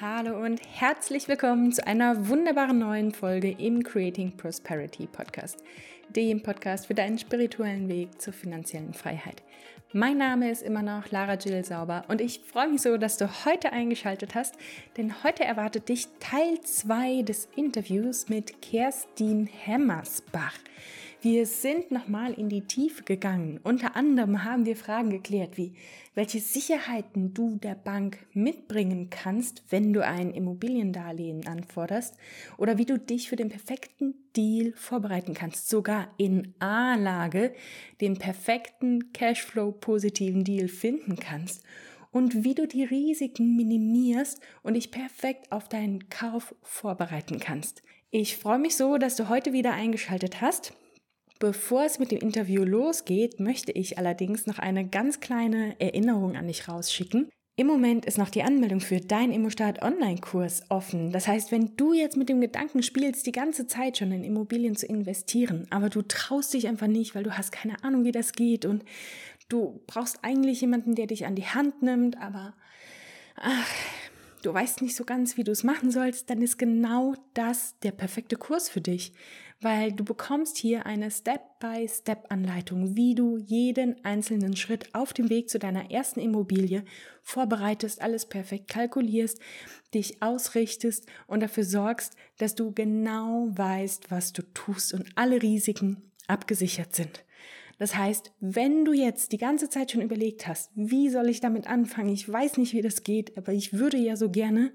Hallo und herzlich willkommen zu einer wunderbaren neuen Folge im Creating Prosperity Podcast, dem Podcast für deinen spirituellen Weg zur finanziellen Freiheit. Mein Name ist immer noch Lara Jill Sauber und ich freue mich so, dass du heute eingeschaltet hast, denn heute erwartet dich Teil 2 des Interviews mit Kerstin Hemmersbach. Wir sind nochmal in die Tiefe gegangen. Unter anderem haben wir Fragen geklärt, wie welche Sicherheiten du der Bank mitbringen kannst, wenn du ein Immobiliendarlehen anforderst oder wie du dich für den perfekten Deal vorbereiten kannst, sogar in A-Lage den perfekten Cashflow positiven Deal finden kannst und wie du die Risiken minimierst und dich perfekt auf deinen Kauf vorbereiten kannst. Ich freue mich so, dass du heute wieder eingeschaltet hast. Bevor es mit dem Interview losgeht, möchte ich allerdings noch eine ganz kleine Erinnerung an dich rausschicken. Im Moment ist noch die Anmeldung für dein Immostart Online-Kurs offen. Das heißt, wenn du jetzt mit dem Gedanken spielst, die ganze Zeit schon in Immobilien zu investieren, aber du traust dich einfach nicht, weil du hast keine Ahnung, wie das geht und du brauchst eigentlich jemanden, der dich an die Hand nimmt, aber ach, du weißt nicht so ganz, wie du es machen sollst, dann ist genau das der perfekte Kurs für dich, weil du bekommst hier eine Step-by-Step-Anleitung, wie du jeden einzelnen Schritt auf dem Weg zu deiner ersten Immobilie vorbereitest, alles perfekt kalkulierst, dich ausrichtest und dafür sorgst, dass du genau weißt, was du tust und alle Risiken abgesichert sind. Das heißt, wenn du jetzt die ganze Zeit schon überlegt hast, wie soll ich damit anfangen, ich weiß nicht, wie das geht, aber ich würde ja so gerne,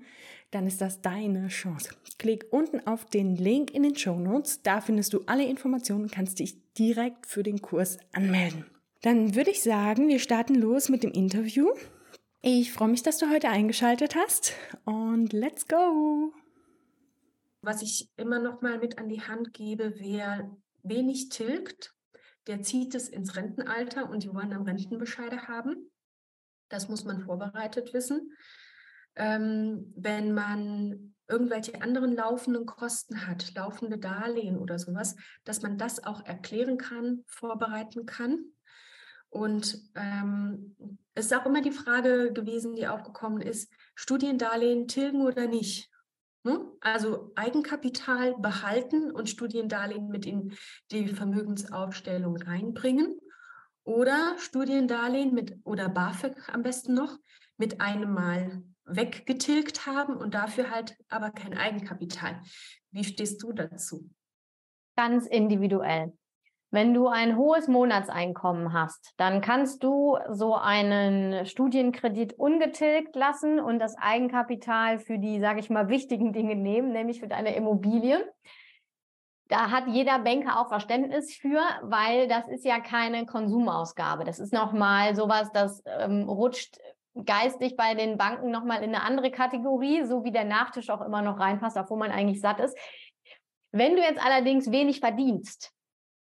dann ist das deine Chance. Klick unten auf den Link in den Show Notes, da findest du alle Informationen und kannst dich direkt für den Kurs anmelden. Dann würde ich sagen, wir starten los mit dem Interview. Ich freue mich, dass du heute eingeschaltet hast und let's go! Was ich immer noch mal mit an die Hand gebe, wer wenig tilgt, der zieht es ins Rentenalter und die wollen dann Rentenbescheide haben. Das muss man vorbereitet wissen. Ähm, wenn man irgendwelche anderen laufenden Kosten hat, laufende Darlehen oder sowas, dass man das auch erklären kann, vorbereiten kann. Und ähm, es ist auch immer die Frage gewesen, die aufgekommen ist, Studiendarlehen tilgen oder nicht? Ne? Also Eigenkapital behalten und Studiendarlehen mit in die Vermögensaufstellung reinbringen oder Studiendarlehen mit oder BAföG am besten noch mit einem Mal weggetilgt haben und dafür halt aber kein Eigenkapital. Wie stehst du dazu? Ganz individuell. Wenn du ein hohes Monatseinkommen hast, dann kannst du so einen Studienkredit ungetilgt lassen und das Eigenkapital für die, sage ich mal, wichtigen Dinge nehmen, nämlich für deine Immobilie. Da hat jeder Banker auch Verständnis für, weil das ist ja keine Konsumausgabe. Das ist nochmal sowas, das ähm, rutscht geistig bei den Banken nochmal in eine andere Kategorie, so wie der Nachtisch auch immer noch reinpasst, obwohl man eigentlich satt ist. Wenn du jetzt allerdings wenig verdienst,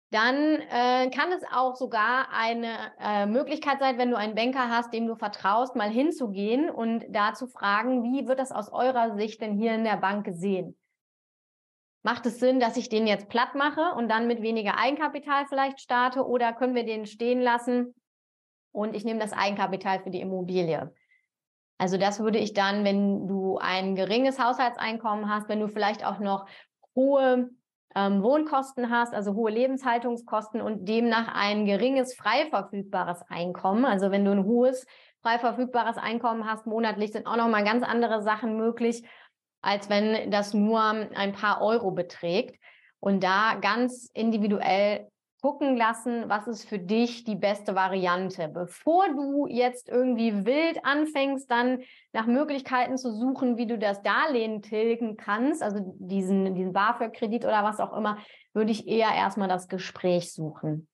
dann äh, kann es auch sogar eine äh, Möglichkeit sein, wenn du einen Banker hast, dem du vertraust, mal hinzugehen und da zu fragen, wie wird das aus eurer Sicht denn hier in der Bank gesehen? Macht es Sinn, dass ich den jetzt platt mache und dann mit weniger Eigenkapital vielleicht starte oder können wir den stehen lassen und ich nehme das Eigenkapital für die Immobilie? Also das würde ich dann, wenn du ein geringes Haushaltseinkommen hast, wenn du vielleicht auch noch hohe ähm, Wohnkosten hast, also hohe Lebenshaltungskosten und demnach ein geringes frei verfügbares Einkommen. Also wenn du ein hohes frei verfügbares Einkommen hast, monatlich sind auch noch mal ganz andere Sachen möglich, als wenn das nur ein paar Euro beträgt. Und da ganz individuell gucken lassen, was ist für dich die beste Variante. Bevor du jetzt irgendwie wild anfängst, dann nach Möglichkeiten zu suchen, wie du das Darlehen tilgen kannst, also diesen, diesen BAföG-Kredit oder was auch immer, würde ich eher erstmal das Gespräch suchen.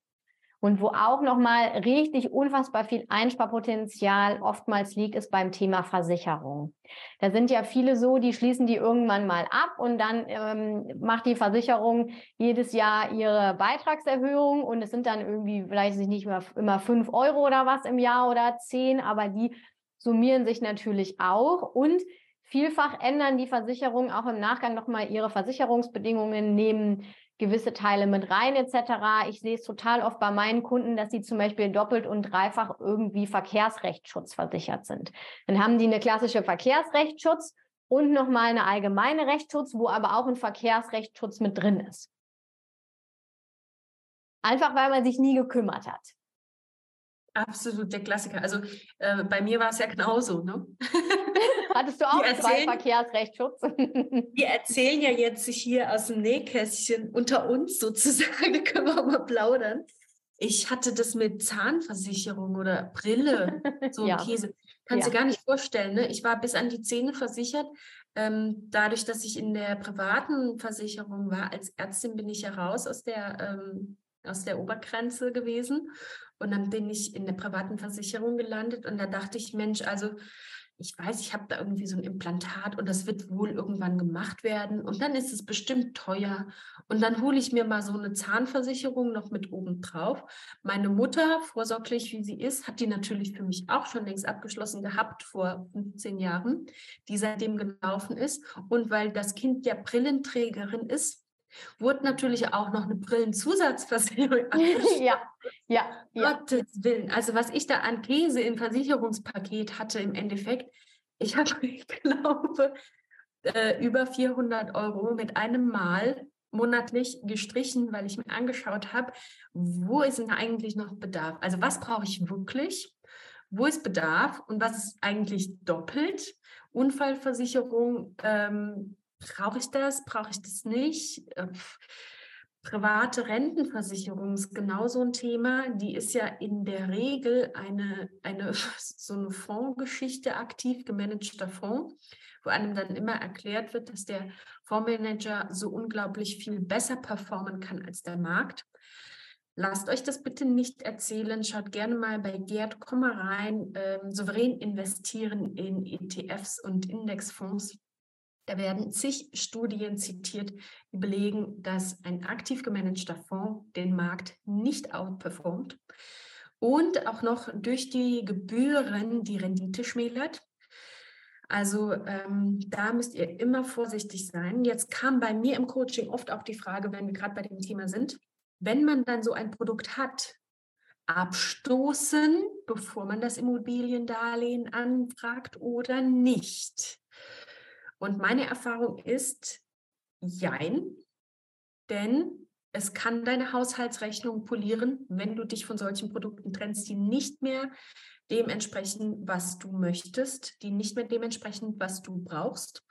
Und wo auch nochmal richtig unfassbar viel Einsparpotenzial oftmals liegt, ist beim Thema Versicherung. Da sind ja viele so, die schließen die irgendwann mal ab und dann ähm, macht die Versicherung jedes Jahr ihre Beitragserhöhung und es sind dann irgendwie, vielleicht nicht mehr immer fünf Euro oder was im Jahr oder zehn, aber die summieren sich natürlich auch und Vielfach ändern die Versicherungen auch im Nachgang nochmal ihre Versicherungsbedingungen, nehmen gewisse Teile mit rein etc. Ich sehe es total oft bei meinen Kunden, dass sie zum Beispiel doppelt und dreifach irgendwie Verkehrsrechtsschutz versichert sind. Dann haben die eine klassische Verkehrsrechtsschutz und nochmal eine allgemeine Rechtsschutz, wo aber auch ein Verkehrsrechtsschutz mit drin ist. Einfach weil man sich nie gekümmert hat. Absolut der Klassiker. Also äh, bei mir war es ja genauso. Ne? Hattest du auch erzählen, zwei Verkehrsrechtsschutz? wir erzählen ja jetzt hier aus dem Nähkästchen unter uns sozusagen, da können wir auch mal plaudern. Ich hatte das mit Zahnversicherung oder Brille, so ja. Käse. Kannst ja. du gar nicht vorstellen. Ne? Ich war bis an die Zähne versichert. Ähm, dadurch, dass ich in der privaten Versicherung war, als Ärztin bin ich ja raus aus der, ähm, aus der Obergrenze gewesen. Und dann bin ich in der privaten Versicherung gelandet. Und da dachte ich, Mensch, also ich weiß, ich habe da irgendwie so ein Implantat und das wird wohl irgendwann gemacht werden und dann ist es bestimmt teuer und dann hole ich mir mal so eine Zahnversicherung noch mit oben drauf. Meine Mutter, vorsorglich wie sie ist, hat die natürlich für mich auch schon längst abgeschlossen gehabt vor 15 Jahren, die seitdem gelaufen ist und weil das Kind ja Brillenträgerin ist, wurde natürlich auch noch eine Brillenzusatzversicherung ja, ja, ja. Gottes Willen. Also was ich da an Käse im Versicherungspaket hatte im Endeffekt, ich habe, ich glaube, äh, über 400 Euro mit einem Mal monatlich gestrichen, weil ich mir angeschaut habe, wo ist denn eigentlich noch Bedarf? Also was brauche ich wirklich? Wo ist Bedarf und was ist eigentlich doppelt? Unfallversicherung, ähm, brauche ich das, brauche ich das nicht? Äh, private Rentenversicherung ist genau so ein Thema. Die ist ja in der Regel eine, eine so eine Fondsgeschichte, aktiv gemanagter Fonds, wo einem dann immer erklärt wird, dass der Fondsmanager so unglaublich viel besser performen kann als der Markt. Lasst euch das bitte nicht erzählen. Schaut gerne mal bei Gerd, komm mal rein. Ähm, souverän investieren in ETFs und Indexfonds. Da werden zig Studien zitiert, die belegen, dass ein aktiv gemanagter Fonds den Markt nicht outperformt und auch noch durch die Gebühren die Rendite schmälert. Also ähm, da müsst ihr immer vorsichtig sein. Jetzt kam bei mir im Coaching oft auch die Frage, wenn wir gerade bei dem Thema sind, wenn man dann so ein Produkt hat, abstoßen, bevor man das Immobiliendarlehen anfragt oder nicht. Und meine Erfahrung ist, jein, denn es kann deine Haushaltsrechnung polieren, wenn du dich von solchen Produkten trennst, die nicht mehr dem entsprechen, was du möchtest, die nicht mehr dem entsprechen, was du brauchst.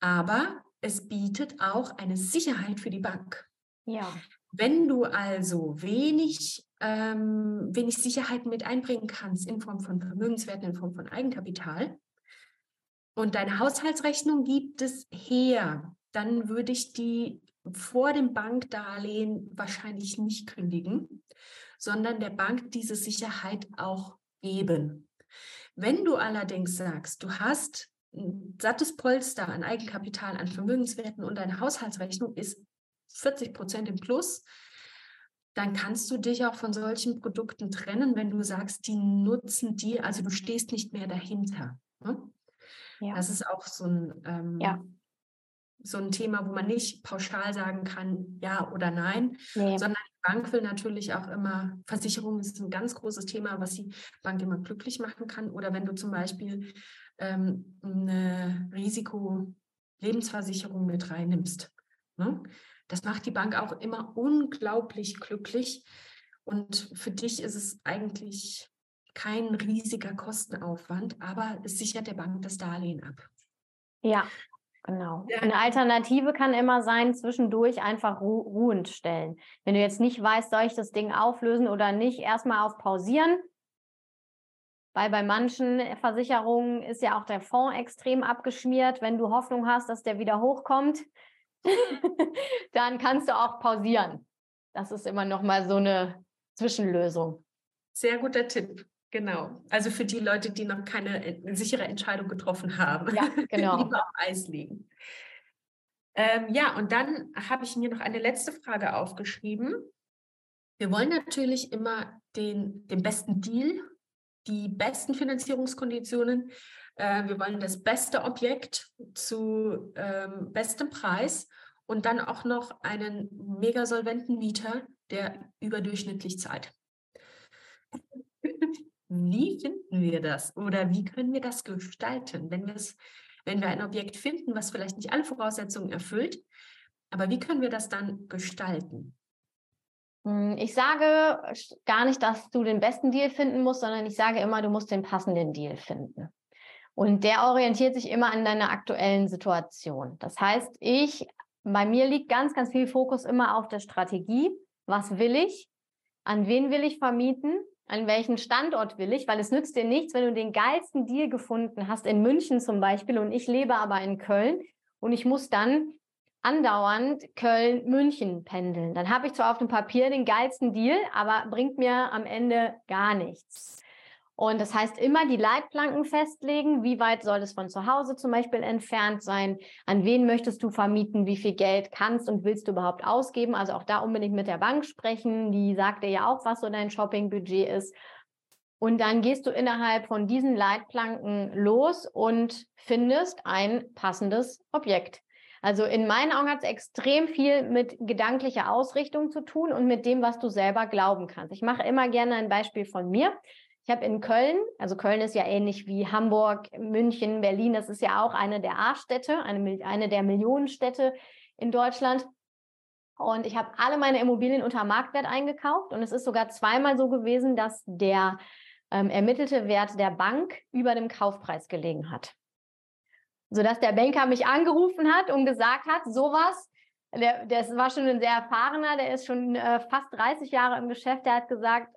Aber es bietet auch eine Sicherheit für die Bank. Ja. Wenn du also wenig, ähm, wenig Sicherheit mit einbringen kannst in Form von Vermögenswerten, in Form von Eigenkapital, und deine Haushaltsrechnung gibt es her, dann würde ich die vor dem Bankdarlehen wahrscheinlich nicht kündigen, sondern der Bank diese Sicherheit auch geben. Wenn du allerdings sagst, du hast ein sattes Polster an Eigenkapital, an Vermögenswerten und deine Haushaltsrechnung ist 40 Prozent im Plus, dann kannst du dich auch von solchen Produkten trennen, wenn du sagst, die nutzen dir, also du stehst nicht mehr dahinter. Ne? Ja. Das ist auch so ein, ähm, ja. so ein Thema, wo man nicht pauschal sagen kann, ja oder nein, nee. sondern die Bank will natürlich auch immer, Versicherung ist ein ganz großes Thema, was die Bank immer glücklich machen kann. Oder wenn du zum Beispiel ähm, eine Risiko-Lebensversicherung mit reinnimmst. Ne? Das macht die Bank auch immer unglaublich glücklich. Und für dich ist es eigentlich kein riesiger Kostenaufwand, aber es sichert der Bank das Darlehen ab. Ja, genau. Eine Alternative kann immer sein, zwischendurch einfach ru ruhend stellen. Wenn du jetzt nicht weißt, soll ich das Ding auflösen oder nicht, erstmal auf Pausieren. Weil bei manchen Versicherungen ist ja auch der Fonds extrem abgeschmiert. Wenn du Hoffnung hast, dass der wieder hochkommt, dann kannst du auch pausieren. Das ist immer noch mal so eine Zwischenlösung. Sehr guter Tipp. Genau. Also für die Leute, die noch keine äh, sichere Entscheidung getroffen haben, ja, genau. lieber auf Eis legen. Ähm, ja, und dann habe ich mir noch eine letzte Frage aufgeschrieben. Wir wollen natürlich immer den, den besten Deal, die besten Finanzierungskonditionen. Äh, wir wollen das beste Objekt zu ähm, bestem Preis und dann auch noch einen mega solventen Mieter, der überdurchschnittlich zahlt. Wie finden wir das oder wie können wir das gestalten, wenn wenn wir ein Objekt finden, was vielleicht nicht alle Voraussetzungen erfüllt, aber wie können wir das dann gestalten? Hm, ich sage gar nicht, dass du den besten Deal finden musst, sondern ich sage immer, du musst den passenden Deal finden. Und der orientiert sich immer an deiner aktuellen Situation. Das heißt, ich, bei mir liegt ganz, ganz viel Fokus immer auf der Strategie. Was will ich? An wen will ich vermieten? An welchen Standort will ich? Weil es nützt dir nichts, wenn du den geilsten Deal gefunden hast, in München zum Beispiel, und ich lebe aber in Köln und ich muss dann andauernd Köln-München pendeln. Dann habe ich zwar auf dem Papier den geilsten Deal, aber bringt mir am Ende gar nichts. Und das heißt immer die Leitplanken festlegen, wie weit soll es von zu Hause zum Beispiel entfernt sein, an wen möchtest du vermieten, wie viel Geld kannst und willst du überhaupt ausgeben. Also auch da unbedingt mit der Bank sprechen, die sagt dir ja auch, was so dein Shoppingbudget ist. Und dann gehst du innerhalb von diesen Leitplanken los und findest ein passendes Objekt. Also in meinen Augen hat es extrem viel mit gedanklicher Ausrichtung zu tun und mit dem, was du selber glauben kannst. Ich mache immer gerne ein Beispiel von mir. Ich habe in Köln, also Köln ist ja ähnlich wie Hamburg, München, Berlin, das ist ja auch eine der A-Städte, eine, eine der Millionenstädte in Deutschland. Und ich habe alle meine Immobilien unter Marktwert eingekauft. Und es ist sogar zweimal so gewesen, dass der ähm, ermittelte Wert der Bank über dem Kaufpreis gelegen hat. Sodass der Banker mich angerufen hat und gesagt hat, sowas, der, der war schon ein sehr erfahrener, der ist schon äh, fast 30 Jahre im Geschäft, der hat gesagt,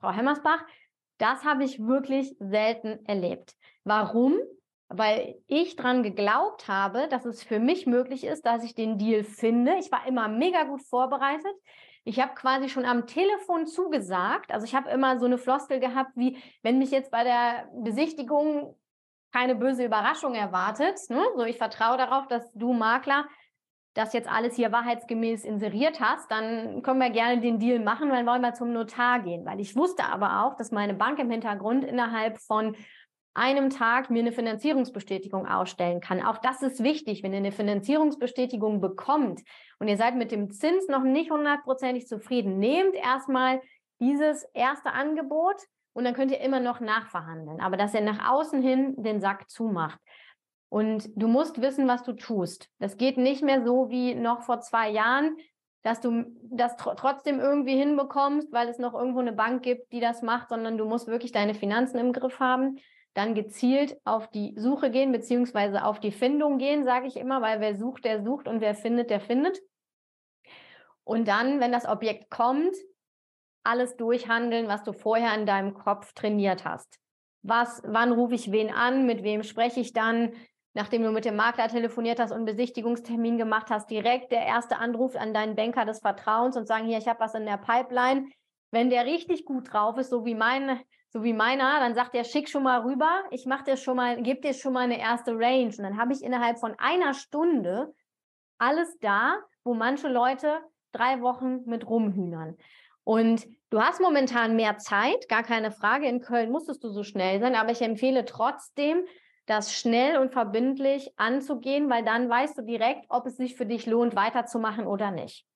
Frau Hemmersbach, das habe ich wirklich selten erlebt. Warum? Weil ich daran geglaubt habe, dass es für mich möglich ist, dass ich den Deal finde. Ich war immer mega gut vorbereitet. Ich habe quasi schon am Telefon zugesagt. Also ich habe immer so eine Floskel gehabt, wie wenn mich jetzt bei der Besichtigung keine böse Überraschung erwartet. Ne? So, ich vertraue darauf, dass du Makler das jetzt alles hier wahrheitsgemäß inseriert hast, dann können wir gerne den Deal machen, dann wollen wir zum Notar gehen. Weil ich wusste aber auch, dass meine Bank im Hintergrund innerhalb von einem Tag mir eine Finanzierungsbestätigung ausstellen kann. Auch das ist wichtig, wenn ihr eine Finanzierungsbestätigung bekommt und ihr seid mit dem Zins noch nicht hundertprozentig zufrieden, nehmt erstmal dieses erste Angebot und dann könnt ihr immer noch nachverhandeln. Aber dass ihr nach außen hin den Sack zumacht. Und du musst wissen, was du tust. Das geht nicht mehr so wie noch vor zwei Jahren, dass du das tr trotzdem irgendwie hinbekommst, weil es noch irgendwo eine Bank gibt, die das macht, sondern du musst wirklich deine Finanzen im Griff haben. Dann gezielt auf die Suche gehen, beziehungsweise auf die Findung gehen, sage ich immer, weil wer sucht, der sucht und wer findet, der findet. Und dann, wenn das Objekt kommt, alles durchhandeln, was du vorher in deinem Kopf trainiert hast. Was, wann rufe ich wen an, mit wem spreche ich dann, nachdem du mit dem Makler telefoniert hast und Besichtigungstermin gemacht hast, direkt der erste Anruf an deinen Banker des Vertrauens und sagen, hier, ich habe was in der Pipeline. Wenn der richtig gut drauf ist, so wie mein, so wie meiner, dann sagt er, schick schon mal rüber, ich mache dir schon mal, gebe dir schon mal eine erste Range. Und dann habe ich innerhalb von einer Stunde alles da, wo manche Leute drei Wochen mit rumhühnern. Und du hast momentan mehr Zeit, gar keine Frage. In Köln musstest du so schnell sein, aber ich empfehle trotzdem, das schnell und verbindlich anzugehen, weil dann weißt du direkt, ob es sich für dich lohnt, weiterzumachen oder nicht.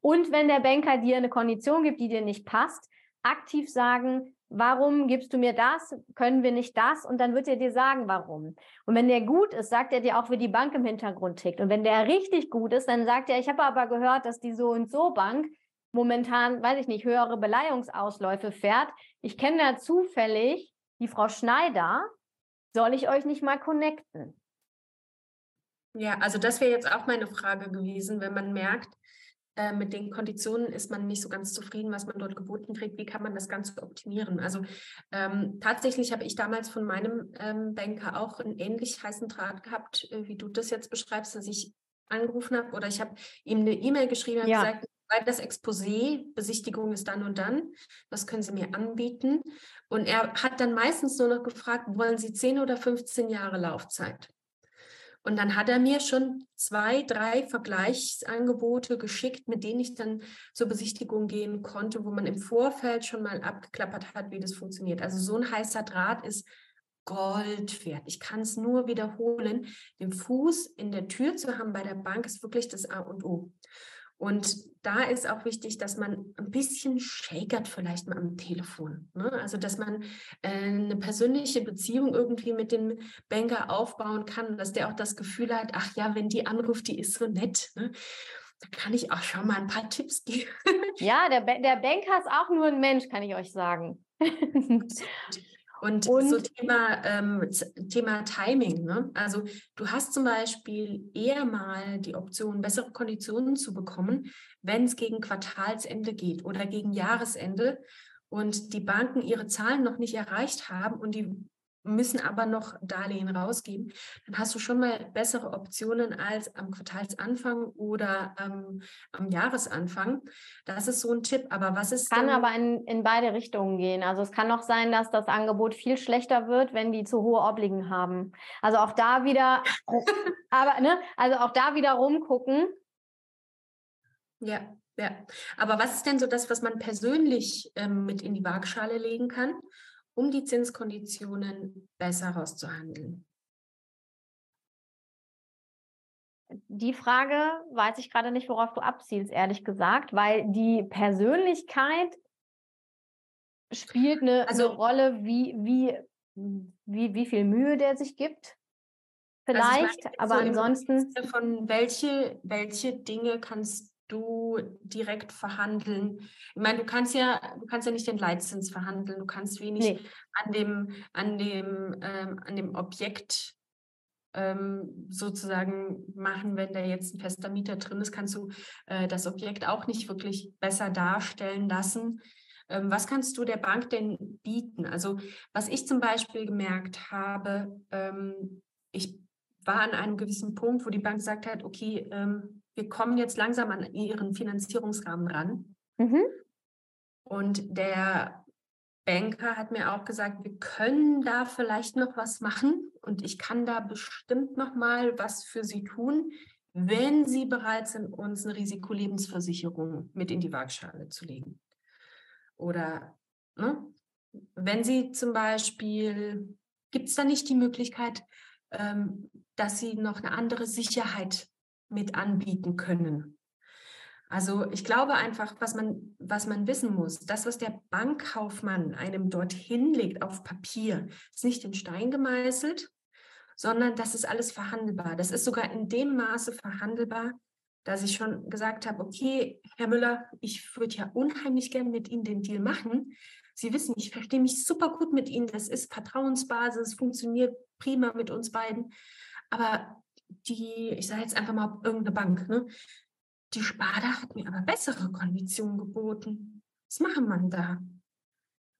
Und wenn der Banker dir eine Kondition gibt, die dir nicht passt, aktiv sagen, warum gibst du mir das? Können wir nicht das? Und dann wird er dir sagen, warum. Und wenn der gut ist, sagt er dir auch, wie die Bank im Hintergrund tickt. Und wenn der richtig gut ist, dann sagt er, ich habe aber gehört, dass die so und so Bank momentan, weiß ich nicht, höhere Beleihungsausläufe fährt. Ich kenne da zufällig die Frau Schneider, soll ich euch nicht mal connecten? Ja, also das wäre jetzt auch meine Frage gewesen, wenn man merkt, äh, mit den Konditionen ist man nicht so ganz zufrieden, was man dort geboten kriegt. Wie kann man das Ganze optimieren? Also ähm, tatsächlich habe ich damals von meinem ähm, Banker auch einen ähnlich heißen Draht gehabt, äh, wie du das jetzt beschreibst, dass ich angerufen habe oder ich habe ihm eine E-Mail geschrieben und ja. gesagt, das Exposé, Besichtigung ist dann und dann, was können Sie mir anbieten? Und er hat dann meistens nur noch gefragt, wollen Sie 10 oder 15 Jahre Laufzeit? Und dann hat er mir schon zwei, drei Vergleichsangebote geschickt, mit denen ich dann zur Besichtigung gehen konnte, wo man im Vorfeld schon mal abgeklappert hat, wie das funktioniert. Also so ein heißer Draht ist Gold wert. Ich kann es nur wiederholen. Den Fuß in der Tür zu haben bei der Bank ist wirklich das A und O. Und da ist auch wichtig, dass man ein bisschen shakert vielleicht mal am Telefon. Ne? Also, dass man äh, eine persönliche Beziehung irgendwie mit dem Banker aufbauen kann, dass der auch das Gefühl hat, ach ja, wenn die anruft, die ist so nett. Ne? Da kann ich auch schon mal ein paar Tipps geben. Ja, der, der Banker ist auch nur ein Mensch, kann ich euch sagen. Und, und, so Thema, ähm, Thema Timing. Ne? Also du hast zum Beispiel eher mal die Option, bessere Konditionen zu bekommen, wenn es gegen Quartalsende geht oder gegen Jahresende und die Banken ihre Zahlen noch nicht erreicht haben und die müssen aber noch Darlehen rausgeben, dann hast du schon mal bessere Optionen als am Quartalsanfang oder ähm, am Jahresanfang. Das ist so ein Tipp. Aber was ist. Kann aber in, in beide Richtungen gehen. Also es kann auch sein, dass das Angebot viel schlechter wird, wenn die zu hohe Obligen haben. Also auch da wieder, aber ne, also auch da wieder rumgucken. Ja, ja. Aber was ist denn so das, was man persönlich ähm, mit in die Waagschale legen kann? Um die Zinskonditionen besser rauszuhandeln? Die Frage weiß ich gerade nicht, worauf du abzielst, ehrlich gesagt, weil die Persönlichkeit spielt eine, also, eine Rolle, wie, wie, wie, wie viel Mühe der sich gibt. Vielleicht, also aber so ansonsten. Von welche, welche Dinge kannst du direkt verhandeln? Ich meine, du kannst ja, du kannst ja nicht den Leitzins verhandeln, du kannst wenig nee. an dem, an dem, ähm, an dem Objekt ähm, sozusagen machen, wenn da jetzt ein fester Mieter drin ist, kannst du äh, das Objekt auch nicht wirklich besser darstellen lassen. Ähm, was kannst du der Bank denn bieten? Also was ich zum Beispiel gemerkt habe, ähm, ich war an einem gewissen Punkt, wo die Bank gesagt hat, okay, ähm, wir kommen jetzt langsam an ihren Finanzierungsrahmen ran. Mhm. Und der Banker hat mir auch gesagt, wir können da vielleicht noch was machen und ich kann da bestimmt noch mal was für Sie tun, wenn Sie bereit sind, uns eine Risikolebensversicherung mit in die Waagschale zu legen. Oder ne, wenn Sie zum Beispiel, gibt es da nicht die Möglichkeit, ähm, dass Sie noch eine andere Sicherheit mit anbieten können. Also ich glaube einfach, was man, was man wissen muss, das, was der Bankkaufmann einem dorthin legt auf Papier, ist nicht in Stein gemeißelt, sondern das ist alles verhandelbar. Das ist sogar in dem Maße verhandelbar, dass ich schon gesagt habe, okay, Herr Müller, ich würde ja unheimlich gerne mit Ihnen den Deal machen. Sie wissen, ich verstehe mich super gut mit Ihnen. Das ist Vertrauensbasis, funktioniert prima mit uns beiden. Aber die, ich sage jetzt einfach mal irgendeine Bank, ne? Die Sparda hat mir aber bessere Konditionen geboten. Was machen man da?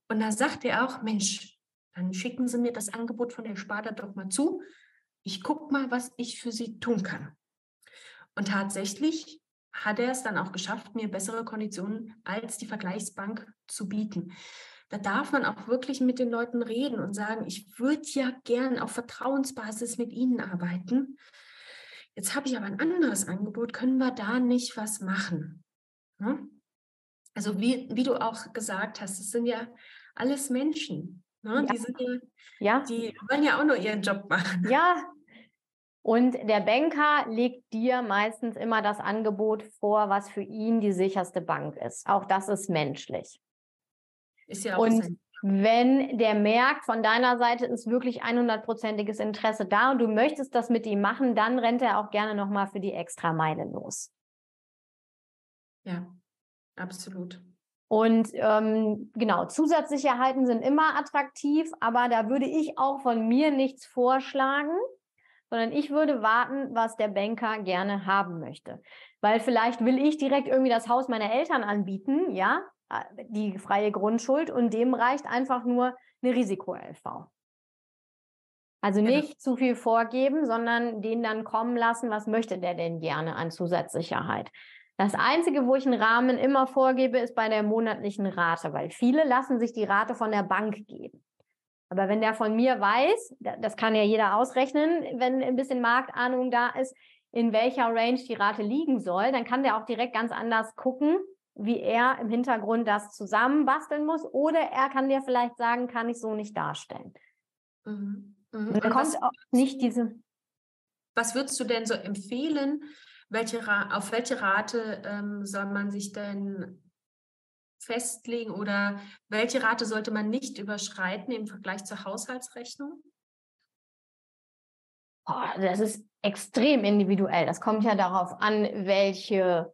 Und da sagt er auch, Mensch, dann schicken Sie mir das Angebot von der Sparda doch mal zu. Ich gucke mal, was ich für Sie tun kann. Und tatsächlich hat er es dann auch geschafft, mir bessere Konditionen als die Vergleichsbank zu bieten. Da darf man auch wirklich mit den Leuten reden und sagen, ich würde ja gern auf Vertrauensbasis mit Ihnen arbeiten. Jetzt habe ich aber ein anderes Angebot, können wir da nicht was machen? Ne? Also wie, wie du auch gesagt hast, es sind ja alles Menschen. Ne? Ja. Die, sind ja, ja. die wollen ja auch nur ihren Job machen. Ja, und der Banker legt dir meistens immer das Angebot vor, was für ihn die sicherste Bank ist. Auch das ist menschlich. Ist ja auch und sein wenn der merkt, von deiner Seite ist wirklich 100%iges Interesse da und du möchtest das mit ihm machen, dann rennt er auch gerne nochmal für die Extrameile los. Ja, absolut. Und ähm, genau, Zusatzsicherheiten sind immer attraktiv, aber da würde ich auch von mir nichts vorschlagen, sondern ich würde warten, was der Banker gerne haben möchte. Weil vielleicht will ich direkt irgendwie das Haus meiner Eltern anbieten, ja, die freie Grundschuld und dem reicht einfach nur eine Risiko-LV. Also nicht ja. zu viel vorgeben, sondern den dann kommen lassen, was möchte der denn gerne an Zusatzsicherheit. Das Einzige, wo ich einen Rahmen immer vorgebe, ist bei der monatlichen Rate, weil viele lassen sich die Rate von der Bank geben. Aber wenn der von mir weiß, das kann ja jeder ausrechnen, wenn ein bisschen Marktahnung da ist, in welcher Range die Rate liegen soll, dann kann der auch direkt ganz anders gucken, wie er im Hintergrund das zusammenbasteln muss. Oder er kann dir vielleicht sagen, kann ich so nicht darstellen. Mhm. Mhm. Dann kommt was, auch nicht diese. Was würdest du denn so empfehlen, welche, auf welche Rate ähm, soll man sich denn festlegen oder welche Rate sollte man nicht überschreiten im Vergleich zur Haushaltsrechnung? das ist extrem individuell. Das kommt ja darauf an, welche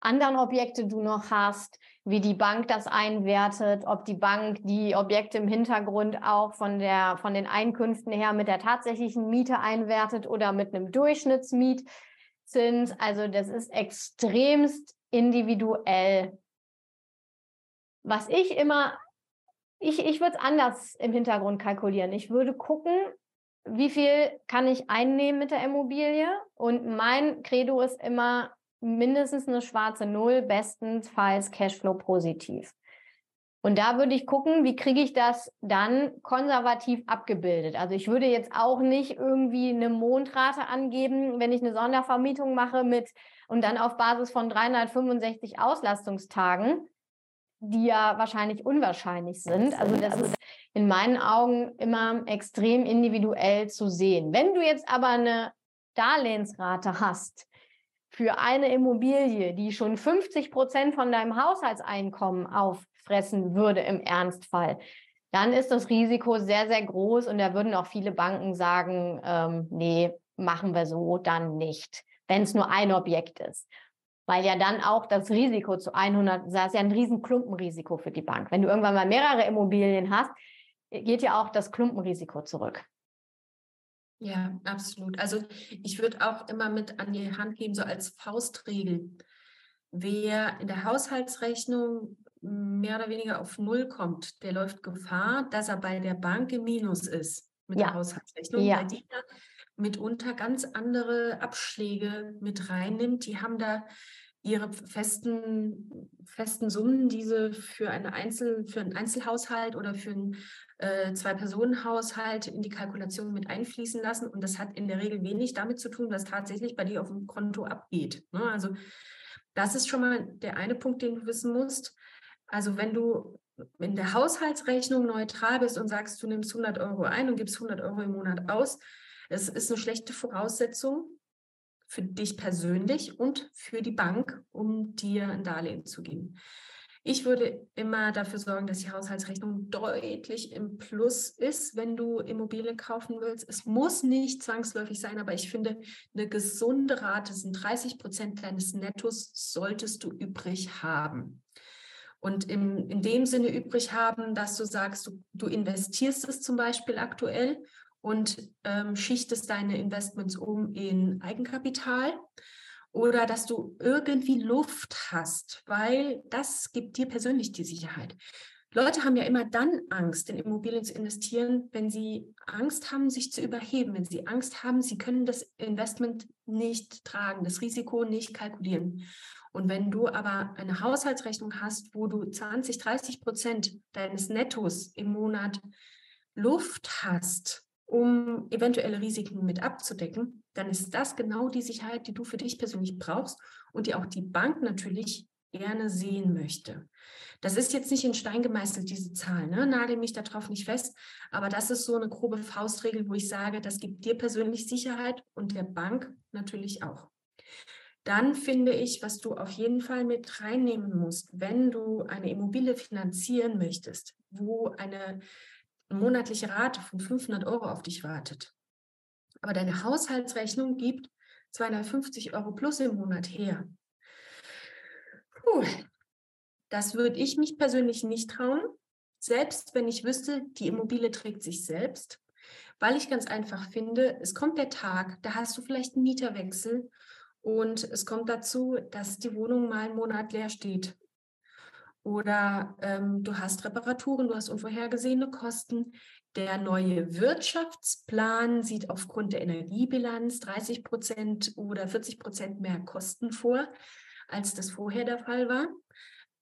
anderen Objekte du noch hast, wie die Bank das einwertet, ob die Bank die Objekte im Hintergrund auch von, der, von den Einkünften her mit der tatsächlichen Miete einwertet oder mit einem Durchschnittsmietzins. Also das ist extremst individuell. Was ich immer, ich, ich würde es anders im Hintergrund kalkulieren. Ich würde gucken, wie viel kann ich einnehmen mit der Immobilie? Und mein Credo ist immer mindestens eine schwarze Null, bestenfalls Cashflow positiv. Und da würde ich gucken, wie kriege ich das dann konservativ abgebildet. Also ich würde jetzt auch nicht irgendwie eine Mondrate angeben, wenn ich eine Sondervermietung mache mit und dann auf Basis von 365 Auslastungstagen, die ja wahrscheinlich unwahrscheinlich sind. Also das ist in meinen Augen immer extrem individuell zu sehen. Wenn du jetzt aber eine Darlehensrate hast für eine Immobilie, die schon 50 Prozent von deinem Haushaltseinkommen auffressen würde im Ernstfall, dann ist das Risiko sehr, sehr groß und da würden auch viele Banken sagen, ähm, nee, machen wir so dann nicht, wenn es nur ein Objekt ist weil ja dann auch das Risiko zu 100, das ist ja ein riesen Klumpenrisiko für die Bank. Wenn du irgendwann mal mehrere Immobilien hast, geht ja auch das Klumpenrisiko zurück. Ja, absolut. Also ich würde auch immer mit an die Hand geben, so als Faustregel. Wer in der Haushaltsrechnung mehr oder weniger auf Null kommt, der läuft Gefahr, dass er bei der Bank im Minus ist mit ja. der Haushaltsrechnung, ja. weil die da mitunter ganz andere Abschläge mit reinnimmt. Die haben da ihre festen, festen Summen, die sie für, eine Einzel, für einen Einzelhaushalt oder für einen äh, Zwei-Personen-Haushalt in die Kalkulation mit einfließen lassen. Und das hat in der Regel wenig damit zu tun, was tatsächlich bei dir auf dem Konto abgeht. Ne? Also das ist schon mal der eine Punkt, den du wissen musst. Also wenn du in der Haushaltsrechnung neutral bist und sagst, du nimmst 100 Euro ein und gibst 100 Euro im Monat aus, es ist eine schlechte Voraussetzung für dich persönlich und für die Bank, um dir ein Darlehen zu geben. Ich würde immer dafür sorgen, dass die Haushaltsrechnung deutlich im Plus ist, wenn du Immobilien kaufen willst. Es muss nicht zwangsläufig sein, aber ich finde, eine gesunde Rate sind 30 Prozent deines Nettos solltest du übrig haben. Und im, in dem Sinne übrig haben, dass du sagst, du, du investierst es zum Beispiel aktuell und ähm, schichtest deine Investments um in Eigenkapital oder dass du irgendwie Luft hast, weil das gibt dir persönlich die Sicherheit. Leute haben ja immer dann Angst, in Immobilien zu investieren, wenn sie Angst haben, sich zu überheben, wenn sie Angst haben, sie können das Investment nicht tragen, das Risiko nicht kalkulieren. Und wenn du aber eine Haushaltsrechnung hast, wo du 20, 30 Prozent deines Nettos im Monat Luft hast, um eventuelle Risiken mit abzudecken, dann ist das genau die Sicherheit, die du für dich persönlich brauchst und die auch die Bank natürlich gerne sehen möchte. Das ist jetzt nicht in Stein gemeißelt, diese Zahl, ne? nagel mich darauf nicht fest, aber das ist so eine grobe Faustregel, wo ich sage, das gibt dir persönlich Sicherheit und der Bank natürlich auch. Dann finde ich, was du auf jeden Fall mit reinnehmen musst, wenn du eine Immobilie finanzieren möchtest, wo eine monatliche Rate von 500 Euro auf dich wartet, aber deine Haushaltsrechnung gibt 250 Euro plus im Monat her. Puh, das würde ich mich persönlich nicht trauen, selbst wenn ich wüsste, die Immobilie trägt sich selbst, weil ich ganz einfach finde, es kommt der Tag, da hast du vielleicht einen Mieterwechsel und es kommt dazu, dass die Wohnung mal einen Monat leer steht oder ähm, du hast Reparaturen, du hast unvorhergesehene Kosten. Der neue Wirtschaftsplan sieht aufgrund der Energiebilanz 30 Prozent oder 40 Prozent mehr Kosten vor, als das vorher der Fall war.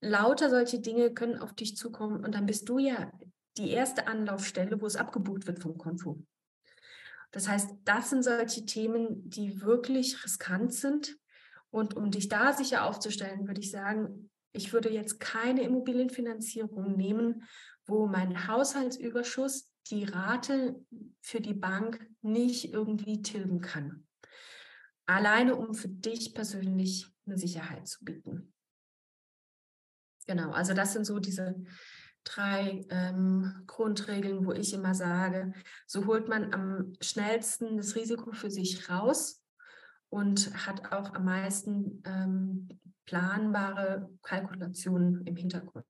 Lauter solche Dinge können auf dich zukommen und dann bist du ja die erste Anlaufstelle, wo es abgebucht wird vom Konto. Das heißt, das sind solche Themen, die wirklich riskant sind. Und um dich da sicher aufzustellen, würde ich sagen, ich würde jetzt keine Immobilienfinanzierung nehmen, wo mein Haushaltsüberschuss die Rate für die Bank nicht irgendwie tilgen kann. Alleine, um für dich persönlich eine Sicherheit zu bieten. Genau, also das sind so diese drei ähm, Grundregeln, wo ich immer sage, so holt man am schnellsten das Risiko für sich raus und hat auch am meisten ähm, planbare Kalkulationen im Hintergrund.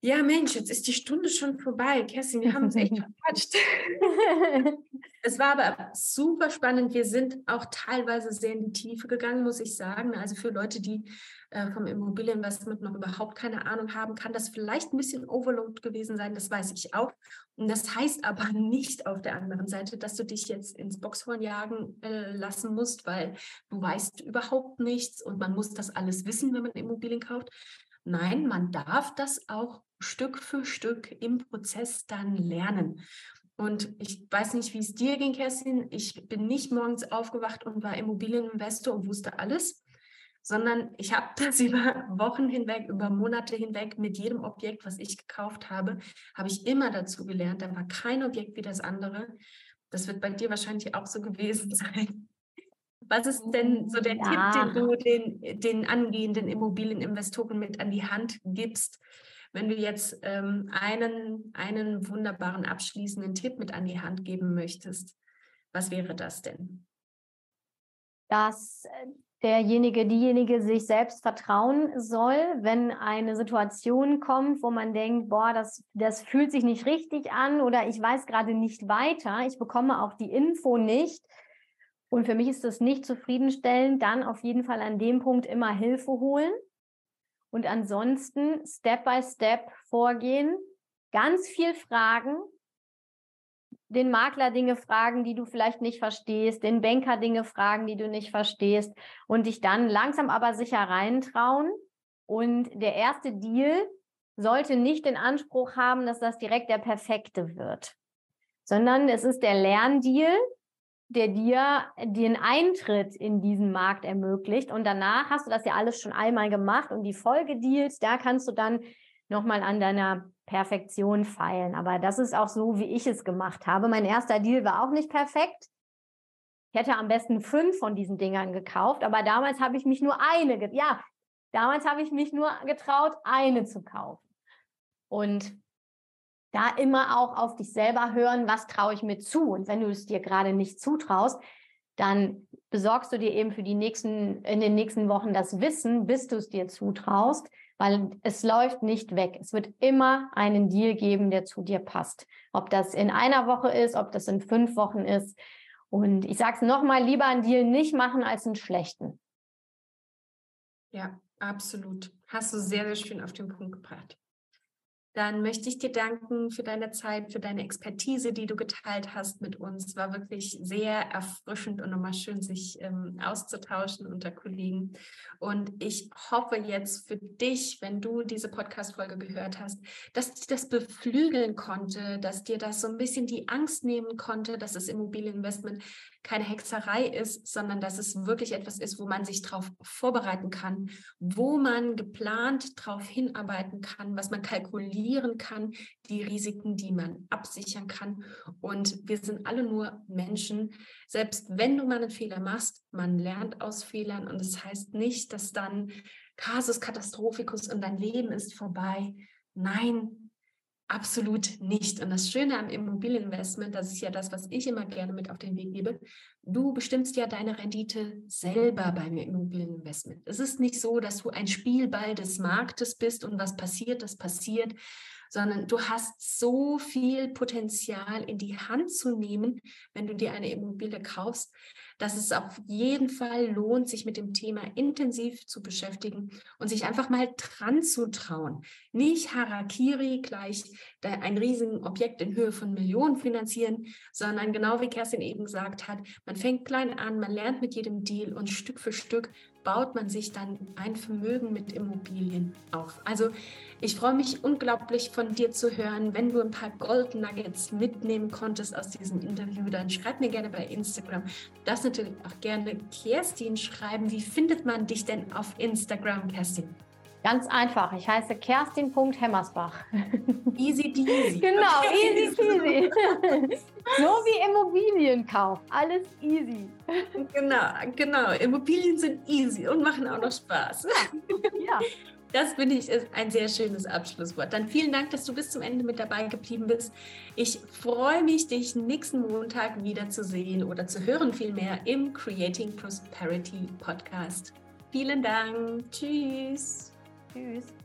Ja, Mensch, jetzt ist die Stunde schon vorbei. Kerstin, wir haben uns echt verquatscht. es war aber super spannend. Wir sind auch teilweise sehr in die Tiefe gegangen, muss ich sagen. Also für Leute, die äh, vom Immobilieninvestment noch überhaupt keine Ahnung haben, kann das vielleicht ein bisschen Overload gewesen sein. Das weiß ich auch. Und das heißt aber nicht auf der anderen Seite, dass du dich jetzt ins Boxhorn jagen äh, lassen musst, weil du weißt überhaupt nichts und man muss das alles wissen, wenn man Immobilien kauft. Nein, man darf das auch Stück für Stück im Prozess dann lernen. Und ich weiß nicht, wie es dir ging, Kerstin. Ich bin nicht morgens aufgewacht und war Immobilieninvestor und wusste alles, sondern ich habe das über Wochen hinweg, über Monate hinweg mit jedem Objekt, was ich gekauft habe, habe ich immer dazu gelernt. Da war kein Objekt wie das andere. Das wird bei dir wahrscheinlich auch so gewesen sein. Was ist denn so der ja. Tipp, den du den, den angehenden Immobilieninvestoren mit an die Hand gibst, wenn du jetzt ähm, einen, einen wunderbaren abschließenden Tipp mit an die Hand geben möchtest, was wäre das denn? Dass äh, derjenige, diejenige sich selbst vertrauen soll, wenn eine Situation kommt, wo man denkt, boah, das, das fühlt sich nicht richtig an oder ich weiß gerade nicht weiter, ich bekomme auch die Info nicht. Und für mich ist das nicht zufriedenstellend, dann auf jeden Fall an dem Punkt immer Hilfe holen und ansonsten Step by Step vorgehen, ganz viel fragen, den Makler Dinge fragen, die du vielleicht nicht verstehst, den Banker Dinge fragen, die du nicht verstehst und dich dann langsam aber sicher reintrauen. Und der erste Deal sollte nicht den Anspruch haben, dass das direkt der perfekte wird, sondern es ist der Lerndeal, der dir den Eintritt in diesen Markt ermöglicht. Und danach hast du das ja alles schon einmal gemacht und die Folgedeals, da kannst du dann nochmal an deiner Perfektion feilen. Aber das ist auch so, wie ich es gemacht habe. Mein erster Deal war auch nicht perfekt. Ich hätte am besten fünf von diesen Dingern gekauft, aber damals habe ich mich nur eine, ja, damals habe ich mich nur getraut, eine zu kaufen. Und da immer auch auf dich selber hören, was traue ich mir zu. Und wenn du es dir gerade nicht zutraust, dann besorgst du dir eben für die nächsten, in den nächsten Wochen das Wissen, bis du es dir zutraust, weil es läuft nicht weg. Es wird immer einen Deal geben, der zu dir passt. Ob das in einer Woche ist, ob das in fünf Wochen ist. Und ich sage es nochmal, lieber einen Deal nicht machen als einen schlechten. Ja, absolut. Hast du sehr, sehr schön auf den Punkt gebracht dann möchte ich dir danken für deine Zeit, für deine Expertise, die du geteilt hast mit uns. War wirklich sehr erfrischend und nochmal schön, sich ähm, auszutauschen unter Kollegen. Und ich hoffe jetzt für dich, wenn du diese Podcast-Folge gehört hast, dass dich das beflügeln konnte, dass dir das so ein bisschen die Angst nehmen konnte, dass das Immobilieninvestment keine Hexerei ist, sondern dass es wirklich etwas ist, wo man sich darauf vorbereiten kann, wo man geplant darauf hinarbeiten kann, was man kalkulieren kann, die Risiken, die man absichern kann. Und wir sind alle nur Menschen. Selbst wenn du mal einen Fehler machst, man lernt aus Fehlern und es das heißt nicht, dass dann Casus Catastrophicus und dein Leben ist vorbei. Nein, Absolut nicht. Und das Schöne am Immobilieninvestment, das ist ja das, was ich immer gerne mit auf den Weg gebe, du bestimmst ja deine Rendite selber beim Immobilieninvestment. Es ist nicht so, dass du ein Spielball des Marktes bist und was passiert, das passiert, sondern du hast so viel Potenzial in die Hand zu nehmen, wenn du dir eine Immobilie kaufst, dass es auf jeden Fall lohnt, sich mit dem Thema intensiv zu beschäftigen und sich einfach mal dran zu trauen. Nicht Harakiri gleich ein riesiges Objekt in Höhe von Millionen finanzieren, sondern genau wie Kerstin eben gesagt hat, man fängt klein an, man lernt mit jedem Deal und Stück für Stück baut man sich dann ein Vermögen mit Immobilien auf. Also ich freue mich unglaublich von dir zu hören. Wenn du ein paar Gold Nuggets mitnehmen konntest aus diesem Interview, dann schreib mir gerne bei Instagram. Das natürlich auch gerne Kerstin schreiben. Wie findet man dich denn auf Instagram, Kerstin? Ganz einfach. Ich heiße Kerstin.hemmersbach. Easy peasy. Genau, okay. easy peasy. So wie Immobilienkauf. Alles easy. Genau, genau. Immobilien sind easy und machen auch noch Spaß. Ja. Das finde ich ein sehr schönes Abschlusswort. Dann vielen Dank, dass du bis zum Ende mit dabei geblieben bist. Ich freue mich, dich nächsten Montag wieder zu sehen oder zu hören vielmehr im Creating Prosperity Podcast. Vielen Dank. Tschüss. Tschüss.